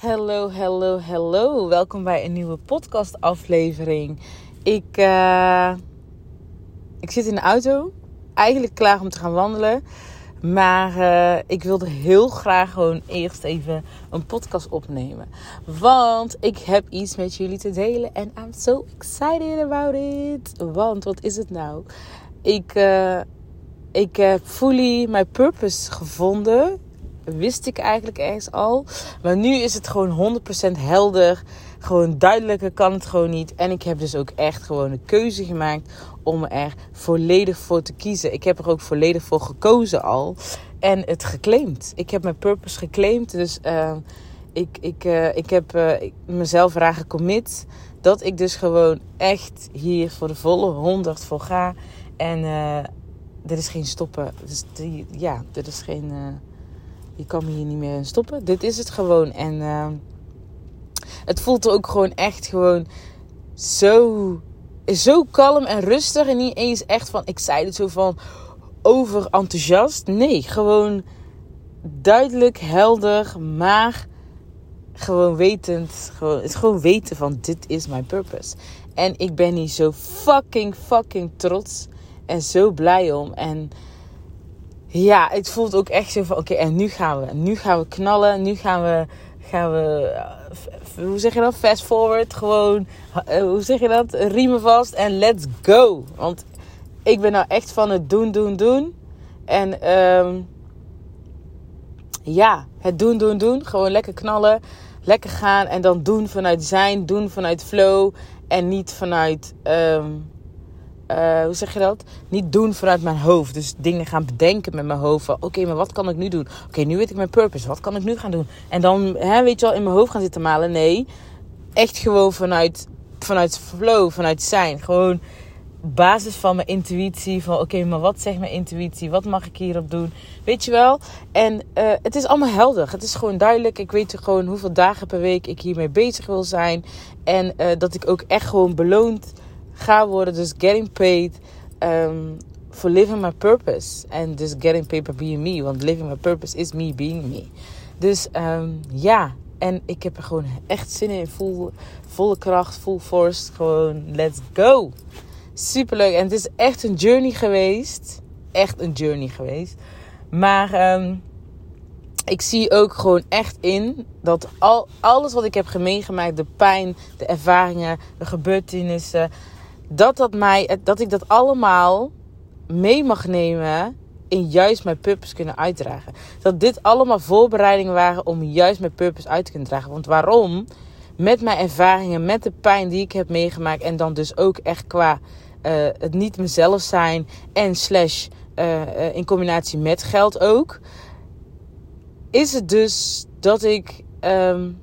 Hallo, hallo, hallo. Welkom bij een nieuwe podcastaflevering. Ik, uh, ik zit in de auto. Eigenlijk klaar om te gaan wandelen. Maar uh, ik wilde heel graag gewoon eerst even een podcast opnemen. Want ik heb iets met jullie te delen. En I'm so excited about it. Want wat is het nou? Ik, uh, ik heb fully mijn purpose gevonden wist ik eigenlijk ergens al. Maar nu is het gewoon 100% helder. Gewoon duidelijker kan het gewoon niet. En ik heb dus ook echt gewoon een keuze gemaakt om er volledig voor te kiezen. Ik heb er ook volledig voor gekozen al. En het geclaimd. Ik heb mijn purpose geclaimd. Dus uh, ik, ik, uh, ik heb uh, mezelf eraan gecommit. Dat ik dus gewoon echt hier voor de volle 100 voor ga. En er is geen stoppen. Dus die, ja, er is geen je kan me hier niet meer stoppen. Dit is het gewoon. En uh, het voelt ook gewoon echt gewoon zo, zo kalm en rustig. En niet eens echt van, ik zei het zo van over enthousiast. Nee, gewoon duidelijk, helder, maar gewoon wetend. Gewoon, het gewoon weten van dit is mijn purpose. En ik ben hier zo fucking, fucking trots en zo blij om. En ja, het voelt ook echt zo van oké, en nu gaan we. Nu gaan we knallen. Nu gaan we, gaan we eh, hoe zeg je dat? Fast forward. Gewoon, eh, hoe zeg je dat? Riemen vast en let's go. Want ik ben nou echt van het doen, doen, doen. En um, ja, het doen, doen, doen. Gewoon lekker knallen. Lekker gaan en dan doen vanuit zijn, doen vanuit flow. En niet vanuit um, uh, hoe zeg je dat? Niet doen vanuit mijn hoofd. Dus dingen gaan bedenken met mijn hoofd. Oké, maar wat kan ik nu doen? Oké, nu weet ik mijn purpose. Wat kan ik nu gaan doen? En dan, hè, weet je wel, in mijn hoofd gaan zitten malen. Nee, echt gewoon vanuit, vanuit flow, vanuit zijn. Gewoon basis van mijn intuïtie. Van oké, maar wat zegt mijn intuïtie? Wat mag ik hierop doen? Weet je wel? En uh, het is allemaal helder. Het is gewoon duidelijk. Ik weet gewoon hoeveel dagen per week ik hiermee bezig wil zijn. En uh, dat ik ook echt gewoon beloond ga worden. Dus getting paid um, for living my purpose. En dus getting paid for being me. Want living my purpose is me being me. Dus um, ja, en ik heb er gewoon echt zin in. Vol, volle kracht, full force. Gewoon let's go. Superleuk. En het is echt een journey geweest. Echt een journey geweest. Maar um, ik zie ook gewoon echt in dat al, alles wat ik heb meegemaakt, de pijn, de ervaringen, de gebeurtenissen, dat, dat, mij, dat ik dat allemaal mee mag nemen in juist mijn purpose kunnen uitdragen. Dat dit allemaal voorbereidingen waren om juist mijn purpose uit te kunnen dragen. Want waarom? Met mijn ervaringen, met de pijn die ik heb meegemaakt en dan dus ook echt qua uh, het niet mezelf zijn en slash uh, in combinatie met geld ook, is het dus dat ik um,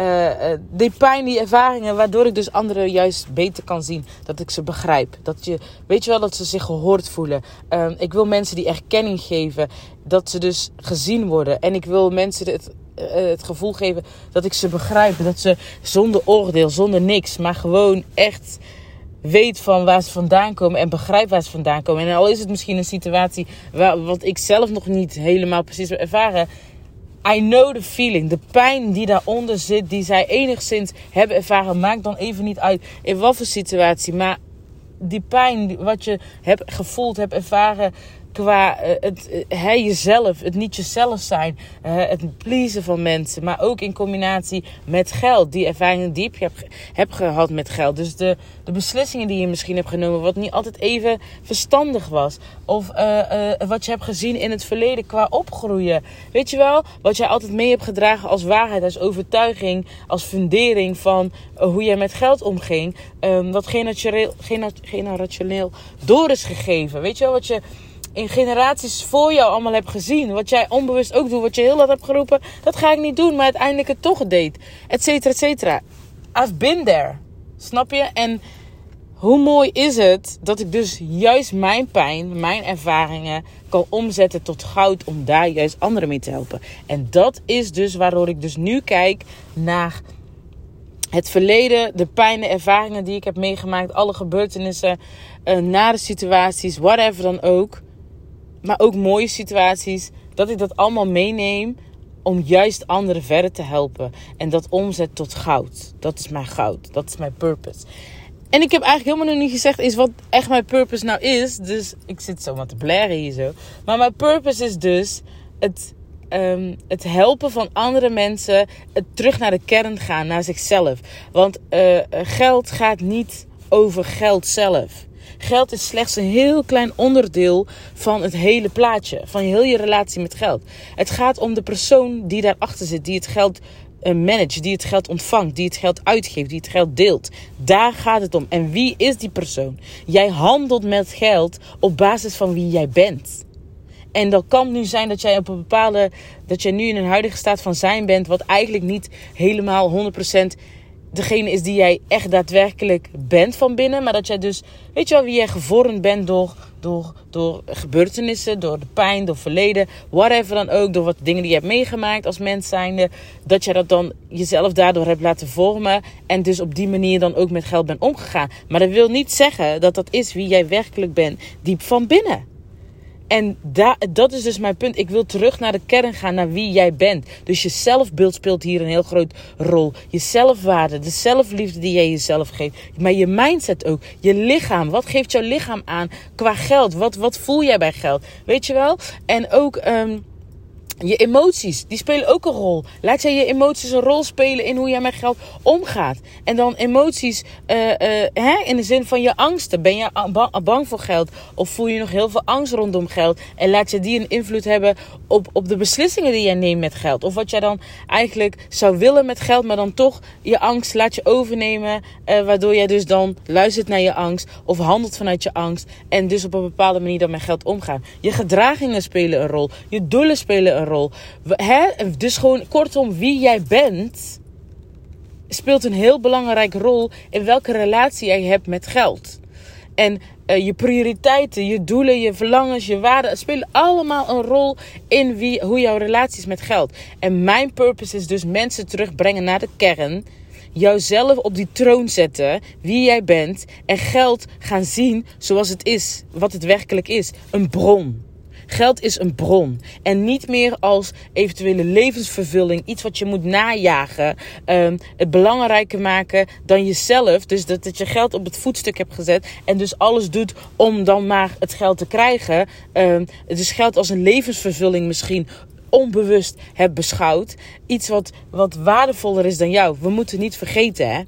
uh, die pijn, die ervaringen, waardoor ik dus anderen juist beter kan zien. Dat ik ze begrijp. Dat je, weet je wel, dat ze zich gehoord voelen. Uh, ik wil mensen die erkenning geven. Dat ze dus gezien worden. En ik wil mensen het, uh, het gevoel geven dat ik ze begrijp. Dat ze zonder oordeel, zonder niks, maar gewoon echt weet van waar ze vandaan komen en begrijp waar ze vandaan komen. En al is het misschien een situatie waar, wat ik zelf nog niet helemaal precies heb ervaren I know the feeling. De pijn die daaronder zit, die zij enigszins hebben ervaren, maakt dan even niet uit in wat voor situatie. Maar die pijn wat je hebt gevoeld, hebt ervaren, qua uh, het, uh, jezelf, het niet jezelf zijn, uh, het pleasen van mensen, maar ook in combinatie met geld, die ervaringen die je hebt, hebt gehad met geld. Dus de, de beslissingen die je misschien hebt genomen, wat niet altijd even verstandig was, of wat je hebt gezien in het verleden qua opgroeien. Weet je wel, wat jij altijd mee hebt gedragen als waarheid, als overtuiging, als fundering van hoe jij met geld omging, um, wat generationeel, generationeel door is gegeven. Weet je wel, wat je in generaties voor jou allemaal heb gezien. Wat jij onbewust ook doet. Wat je heel laat hebt geroepen. Dat ga ik niet doen. Maar uiteindelijk het toch deed. Et cetera, et cetera. I've been there. Snap je? En hoe mooi is het dat ik dus juist mijn pijn, mijn ervaringen kan omzetten tot goud om daar juist anderen mee te helpen. En dat is dus waardoor ik dus nu kijk naar het verleden, de pijn, de ervaringen die ik heb meegemaakt, alle gebeurtenissen, uh, nare situaties, whatever dan ook maar ook mooie situaties. Dat ik dat allemaal meeneem om juist anderen verder te helpen. En dat omzet tot goud. Dat is mijn goud. Dat is mijn purpose. En ik heb eigenlijk helemaal nog niet gezegd is wat echt mijn purpose nou is. Dus ik zit zomaar te blaren hier zo. Maar mijn purpose is dus het, um, het helpen van andere mensen. Het terug naar de kern gaan, naar zichzelf. Want uh, geld gaat niet over geld zelf. Geld is slechts een heel klein onderdeel van het hele plaatje. Van heel je relatie met geld. Het gaat om de persoon die daarachter zit. Die het geld uh, manage. Die het geld ontvangt. Die het geld uitgeeft. Die het geld deelt. Daar gaat het om. En wie is die persoon? Jij handelt met geld op basis van wie jij bent. En dat kan nu zijn dat jij op een bepaalde. dat jij nu in een huidige staat van zijn bent. wat eigenlijk niet helemaal 100% degene is die jij echt daadwerkelijk bent van binnen. Maar dat jij dus, weet je wel, wie jij gevormd bent door, door, door gebeurtenissen, door de pijn, door verleden, whatever dan ook. Door wat dingen die je hebt meegemaakt als mens zijnde. Dat jij dat dan jezelf daardoor hebt laten vormen. En dus op die manier dan ook met geld bent omgegaan. Maar dat wil niet zeggen dat dat is wie jij werkelijk bent, diep van binnen. En da dat is dus mijn punt. Ik wil terug naar de kern gaan, naar wie jij bent. Dus je zelfbeeld speelt hier een heel groot rol. Je zelfwaarde, de zelfliefde die jij jezelf geeft. Maar je mindset ook. Je lichaam. Wat geeft jouw lichaam aan qua geld? Wat, wat voel jij bij geld? Weet je wel? En ook... Um, je emoties, die spelen ook een rol. Laat jij je emoties een rol spelen in hoe jij met geld omgaat. En dan emoties uh, uh, hè, in de zin van je angsten. Ben je bang voor geld? Of voel je nog heel veel angst rondom geld? En laat je die een invloed hebben op, op de beslissingen die jij neemt met geld? Of wat jij dan eigenlijk zou willen met geld, maar dan toch je angst laat je overnemen. Uh, waardoor jij dus dan luistert naar je angst of handelt vanuit je angst. En dus op een bepaalde manier dan met geld omgaan. Je gedragingen spelen een rol. Je doelen spelen een rol rol. Hè? Dus gewoon kortom, wie jij bent, speelt een heel belangrijke rol in welke relatie jij hebt met geld. En uh, je prioriteiten, je doelen, je verlangens, je waarden spelen allemaal een rol in wie, hoe jouw relatie is met geld. En mijn purpose is dus mensen terugbrengen naar de kern. Jouzelf op die troon zetten, wie jij bent. En geld gaan zien zoals het is, wat het werkelijk is: een bron. Geld is een bron. En niet meer als eventuele levensvervulling. Iets wat je moet najagen. Um, het belangrijker maken dan jezelf. Dus dat, dat je geld op het voetstuk hebt gezet. En dus alles doet om dan maar het geld te krijgen. Um, dus geld als een levensvervulling misschien onbewust hebt beschouwd. Iets wat, wat waardevoller is dan jou. We moeten niet vergeten, hè.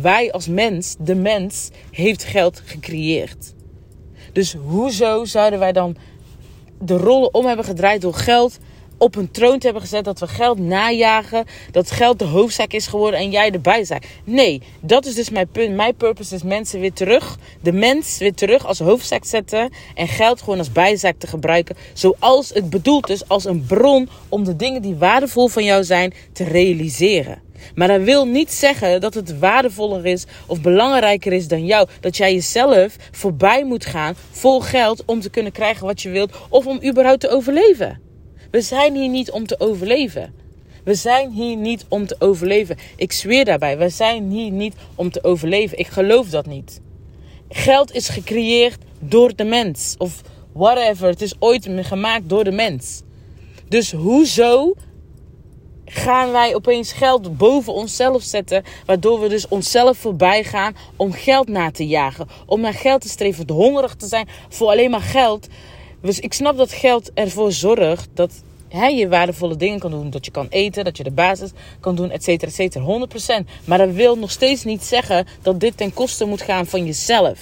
Wij als mens, de mens, heeft geld gecreëerd. Dus hoezo zouden wij dan de rollen om hebben gedraaid door geld op een troon te hebben gezet. Dat we geld najagen. Dat geld de hoofdzaak is geworden en jij erbij zijn. Nee, dat is dus mijn punt. Mijn purpose is mensen weer terug. De mens weer terug als hoofdzaak zetten. En geld gewoon als bijzaak te gebruiken. Zoals het bedoeld is als een bron om de dingen die waardevol van jou zijn te realiseren. Maar dat wil niet zeggen dat het waardevoller is of belangrijker is dan jou. Dat jij jezelf voorbij moet gaan vol geld om te kunnen krijgen wat je wilt of om überhaupt te overleven. We zijn hier niet om te overleven. We zijn hier niet om te overleven. Ik zweer daarbij, we zijn hier niet om te overleven. Ik geloof dat niet. Geld is gecreëerd door de mens. Of whatever. Het is ooit gemaakt door de mens. Dus hoezo gaan wij opeens geld boven onszelf zetten. Waardoor we dus onszelf voorbij gaan om geld na te jagen. Om naar geld te streven, hongerig te zijn voor alleen maar geld. Dus ik snap dat geld ervoor zorgt dat hè, je waardevolle dingen kan doen. Dat je kan eten, dat je de basis kan doen, et cetera, et cetera. 100%. Maar dat wil nog steeds niet zeggen dat dit ten koste moet gaan van jezelf.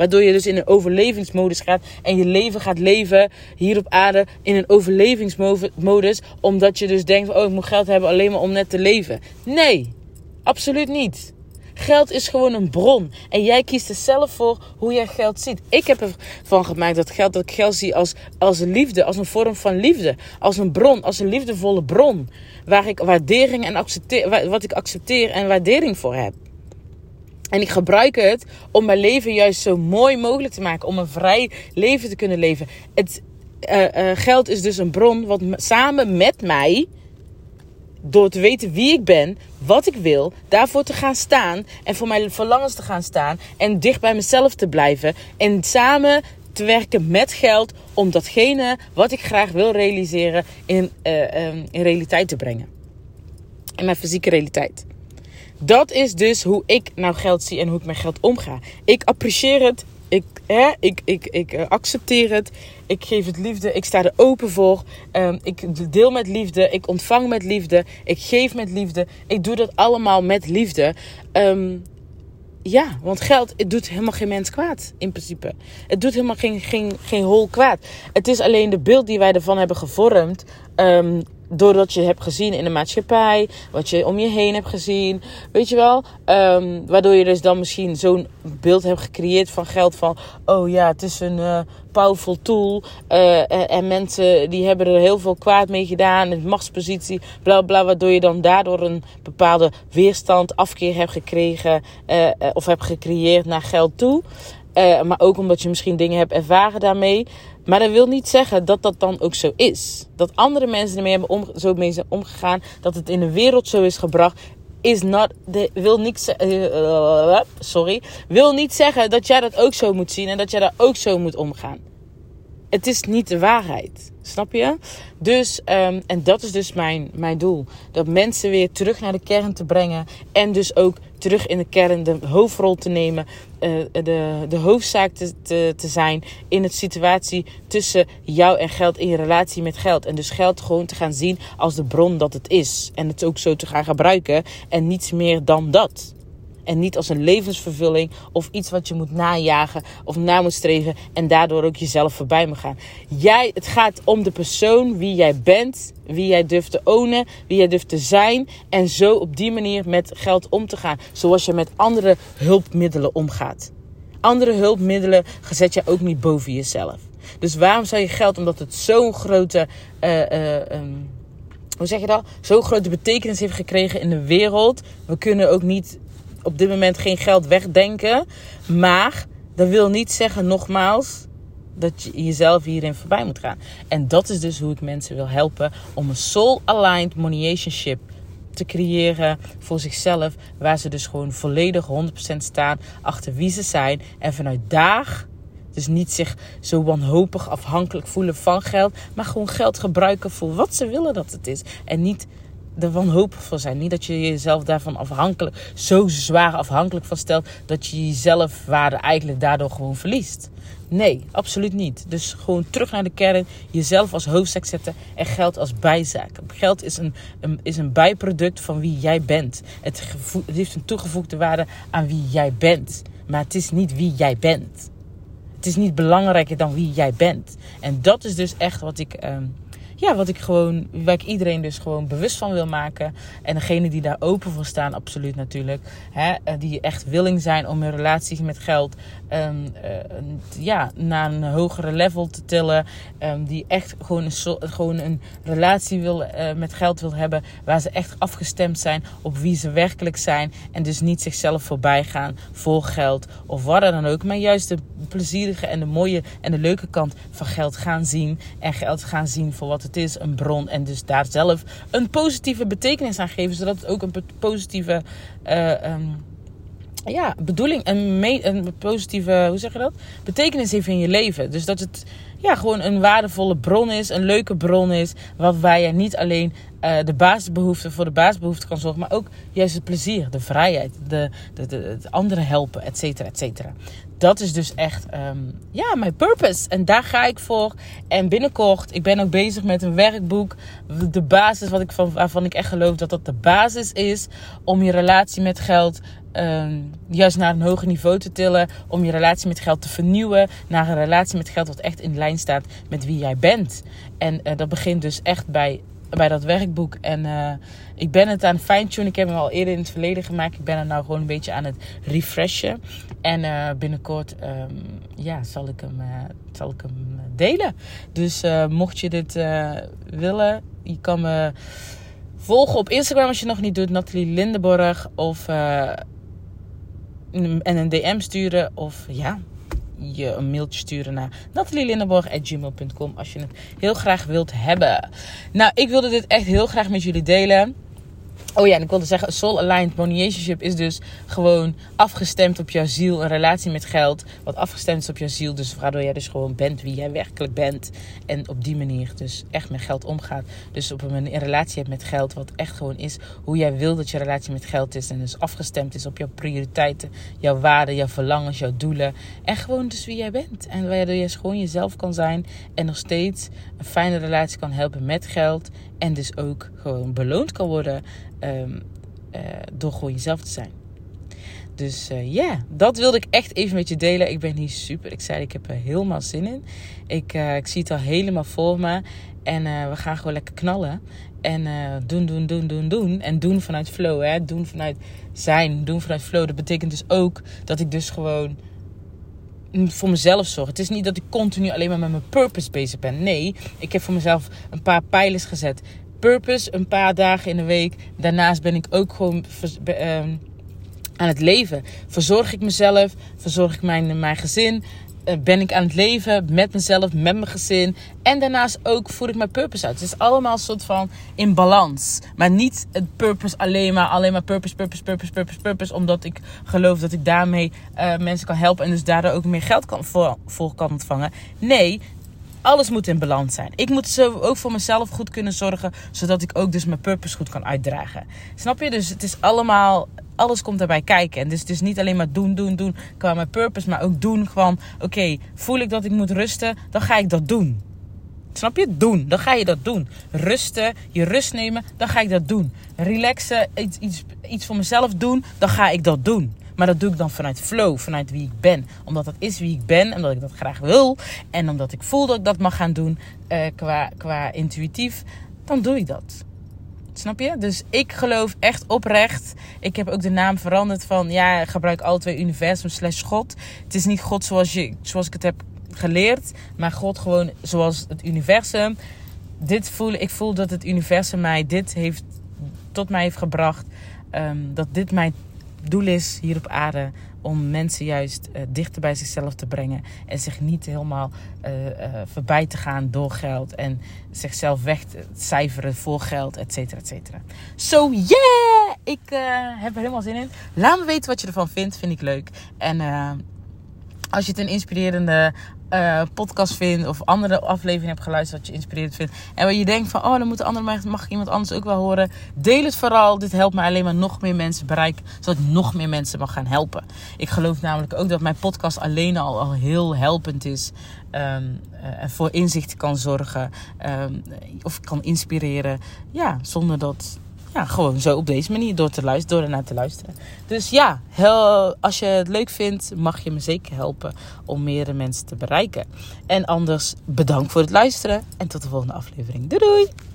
Waardoor je dus in een overlevingsmodus gaat en je leven gaat leven hier op aarde in een overlevingsmodus. Omdat je dus denkt: oh, ik moet geld hebben alleen maar om net te leven. Nee, absoluut niet. Geld is gewoon een bron. En jij kiest er zelf voor hoe jij geld ziet. Ik heb ervan gemaakt dat, geld, dat ik geld zie als, als liefde. Als een vorm van liefde. Als een bron. Als een liefdevolle bron. Waar ik waardering en accepteer. Wat ik accepteer en waardering voor heb. En ik gebruik het om mijn leven juist zo mooi mogelijk te maken. Om een vrij leven te kunnen leven. Het uh, uh, geld is dus een bron wat samen met mij. Door te weten wie ik ben, wat ik wil, daarvoor te gaan staan en voor mijn verlangens te gaan staan en dicht bij mezelf te blijven en samen te werken met geld om datgene wat ik graag wil realiseren in, uh, um, in realiteit te brengen. In mijn fysieke realiteit. Dat is dus hoe ik nou geld zie en hoe ik met geld omga. Ik apprecieer het. Ik, hè, ik, ik, ik uh, accepteer het. Ik geef het liefde. Ik sta er open voor. Um, ik deel met liefde. Ik ontvang met liefde. Ik geef met liefde. Ik doe dat allemaal met liefde. Um, ja, want geld het doet helemaal geen mens kwaad in principe. Het doet helemaal geen, geen, geen hol kwaad. Het is alleen de beeld die wij ervan hebben gevormd. Um, doordat je hebt gezien in de maatschappij, wat je om je heen hebt gezien, weet je wel, um, waardoor je dus dan misschien zo'n beeld hebt gecreëerd van geld van, oh ja, het is een uh, powerful tool uh, en mensen die hebben er heel veel kwaad mee gedaan, een machtspositie, bla bla, waardoor je dan daardoor een bepaalde weerstand, afkeer hebt gekregen uh, of hebt gecreëerd naar geld toe. Uh, maar ook omdat je misschien dingen hebt ervaren daarmee. Maar dat wil niet zeggen dat dat dan ook zo is. Dat andere mensen ermee hebben om, zo mee zijn omgegaan. Dat het in de wereld zo is gebracht. Is not, wil niet, uh, sorry, wil niet zeggen dat jij dat ook zo moet zien en dat jij daar ook zo moet omgaan. Het is niet de waarheid. Snap je? Dus, um, en dat is dus mijn, mijn doel. Dat mensen weer terug naar de kern te brengen. En dus ook terug in de kern de hoofdrol te nemen. Uh, de, de hoofdzaak te, te, te zijn in het situatie tussen jou en geld. In je relatie met geld. En dus geld gewoon te gaan zien als de bron dat het is. En het ook zo te gaan gebruiken. En niets meer dan dat. En niet als een levensvervulling of iets wat je moet najagen of na moet streven en daardoor ook jezelf voorbij moet gaan. Jij, het gaat om de persoon wie jij bent, wie jij durft te ownen, wie jij durft te zijn en zo op die manier met geld om te gaan. Zoals je met andere hulpmiddelen omgaat. Andere hulpmiddelen zet je ook niet boven jezelf. Dus waarom zou je geld, omdat het zo'n grote. Uh, uh, um, hoe zeg je dat? Zo'n grote betekenis heeft gekregen in de wereld. We kunnen ook niet op dit moment geen geld wegdenken. Maar dat wil niet zeggen, nogmaals, dat je jezelf hierin voorbij moet gaan. En dat is dus hoe ik mensen wil helpen om een soul-aligned money-ship te creëren voor zichzelf. Waar ze dus gewoon volledig 100% staan achter wie ze zijn. En vanuit daar dus niet zich zo wanhopig afhankelijk voelen van geld. Maar gewoon geld gebruiken voor wat ze willen dat het is. En niet er wanhopig voor zijn. Niet dat je jezelf daarvan afhankelijk, zo zwaar afhankelijk van stelt dat je jezelf waarde eigenlijk daardoor gewoon verliest. Nee, absoluut niet. Dus gewoon terug naar de kern, jezelf als hoofdzaak zetten en geld als bijzaak. Geld is een, is een bijproduct van wie jij bent. Het, heeft een toegevoegde waarde aan wie jij bent. Maar het is niet wie jij bent. Het is niet belangrijker dan wie jij bent. En dat is dus echt wat ik. Um, ja, wat ik gewoon, waar ik iedereen dus gewoon bewust van wil maken. En degene die daar open voor staan, absoluut natuurlijk. Hè, eh, die echt willing zijn om hun relatie met geld um, uh, ja, naar een hogere level te tillen. Um, die echt gewoon een, gewoon een relatie wil, uh, met geld wil hebben. Waar ze echt afgestemd zijn op wie ze werkelijk zijn. En dus niet zichzelf voorbij gaan voor geld of wat dan ook. Maar juist de plezierige en de mooie en de leuke kant van geld gaan zien. En geld gaan zien voor wat het is, een bron. En dus daar zelf een positieve betekenis aan geven. Zodat het ook een positieve uh, um, ja, bedoeling, een, een positieve, hoe zeg je dat? Betekenis heeft in je leven. Dus dat het ja, gewoon een waardevolle bron is, een leuke bron is. Waarbij je niet alleen uh, de basisbehoeften voor de basisbehoeften kan zorgen, maar ook juist het plezier, de vrijheid, de, de, het andere helpen, et cetera, et cetera. Dat is dus echt, um, ja, mijn purpose. En daar ga ik voor. En binnenkort, ik ben ook bezig met een werkboek. De basis wat ik van, waarvan ik echt geloof dat dat de basis is om je relatie met geld um, juist naar een hoger niveau te tillen. Om je relatie met geld te vernieuwen. Naar een relatie met geld wat echt in lijn staat met wie jij bent. En uh, dat begint dus echt bij, bij dat werkboek. En uh, ik ben het aan fine-tunen. Ik heb hem al eerder in het verleden gemaakt. Ik ben er nou gewoon een beetje aan het refreshen. En uh, binnenkort um, ja, zal, ik hem, zal ik hem delen. Dus mocht je dit willen, je kan me volgen op Instagram als je het nog niet doet. Nathalie Lindenborg. Of en een DM sturen of ja, je een mailtje sturen naar natalielindenborg.gmail.com als je het heel graag wilt hebben. Nou, ik wilde dit echt heel graag met jullie delen. Oh ja, en ik wilde zeggen, soul-aligned monationship is dus gewoon afgestemd op jouw ziel. Een relatie met geld, wat afgestemd is op jouw ziel. Dus waardoor jij dus gewoon bent wie jij werkelijk bent. En op die manier dus echt met geld omgaat. Dus op een, relatie hebt met geld, wat echt gewoon is hoe jij wil dat je relatie met geld is. En dus afgestemd is op jouw prioriteiten, jouw waarden, jouw verlangens, jouw doelen. En gewoon dus wie jij bent. En waardoor je gewoon jezelf kan zijn. En nog steeds een fijne relatie kan helpen met geld. En dus ook gewoon beloond kan worden um, uh, door gewoon jezelf te zijn. Dus ja, dat wilde ik echt even met je delen. Ik ben hier super excited. Ik heb er helemaal zin in. Ik, uh, ik zie het al helemaal voor me. En we gaan gewoon lekker knallen. En doen, doen, doen, doen, doen. En doen vanuit flow. Hè? Doen vanuit zijn. Doen vanuit flow. Dat betekent dus ook dat ik dus gewoon voor mezelf zorg. Het is niet dat ik continu alleen maar met mijn purpose bezig ben. Nee, ik heb voor mezelf een paar pijlers gezet purpose een paar dagen in de week. Daarnaast ben ik ook gewoon ehm, aan het leven. Verzorg ik mezelf, verzorg ik mijn, mijn gezin. Eh, ben ik aan het leven met mezelf, met mijn gezin. En daarnaast ook voer ik mijn purpose uit. Het is allemaal een soort van in balans. Maar niet het purpose alleen maar, alleen maar purpose, purpose, purpose, purpose, purpose. Omdat ik geloof dat ik daarmee uh, mensen kan helpen. En dus daardoor ook meer geld kan, voor, voor kan ontvangen. Nee, alles moet in balans zijn. Ik moet zo ook voor mezelf goed kunnen zorgen, zodat ik ook dus mijn purpose goed kan uitdragen. Snap je? Dus het is allemaal, alles komt daarbij kijken. En dus het is niet alleen maar doen, doen, doen qua mijn purpose, maar ook doen gewoon, oké, voel ik dat ik moet rusten, dan ga ik dat doen. Snap je? Doen. Dan ga je dat doen. Rusten, je rust nemen, dan ga ik dat doen. Relaxen, iets, iets, iets voor mezelf doen, dan ga ik dat doen. Maar dat doe ik dan vanuit flow, vanuit wie ik ben. Omdat dat is wie ik ben en omdat ik dat graag wil. En omdat ik voel dat ik dat mag gaan doen uh, qua, qua intuïtief. Dan doe ik dat. Snap je? Dus ik geloof echt oprecht. Ik heb ook de naam veranderd van... Ja, gebruik alle twee universum slash God. Het is niet God zoals, je, zoals ik het heb geleerd. Maar God gewoon zoals het universum. Dit voel, ik voel dat het universum mij dit heeft... Tot mij heeft gebracht. Um, dat dit mijn doel is hier op aarde om mensen juist uh, dichter bij zichzelf te brengen. En zich niet helemaal uh, uh, voorbij te gaan door geld. En zichzelf weg te cijferen voor geld, et cetera, et cetera. So yeah! Ik heb er helemaal zin in. Laat me weten wat je ervan vindt. Vind ik leuk. En als je het een inspirerende uh, podcast vindt of andere afleveringen hebt geluisterd wat je inspirerend vindt. En waar je denkt van, oh, dan moet andere, mag iemand anders ook wel horen. Deel het vooral. Dit helpt mij alleen maar nog meer mensen bereiken, zodat ik nog meer mensen mag gaan helpen. Ik geloof namelijk ook dat mijn podcast alleen al, al heel helpend is. Um, voor inzicht kan zorgen. Um, of kan inspireren. Ja, zonder dat ja, gewoon zo op deze manier door, te luisteren, door ernaar te luisteren. Dus ja, heel, als je het leuk vindt, mag je me zeker helpen om meerdere mensen te bereiken. En anders bedankt voor het luisteren en tot de volgende aflevering. Doei doei!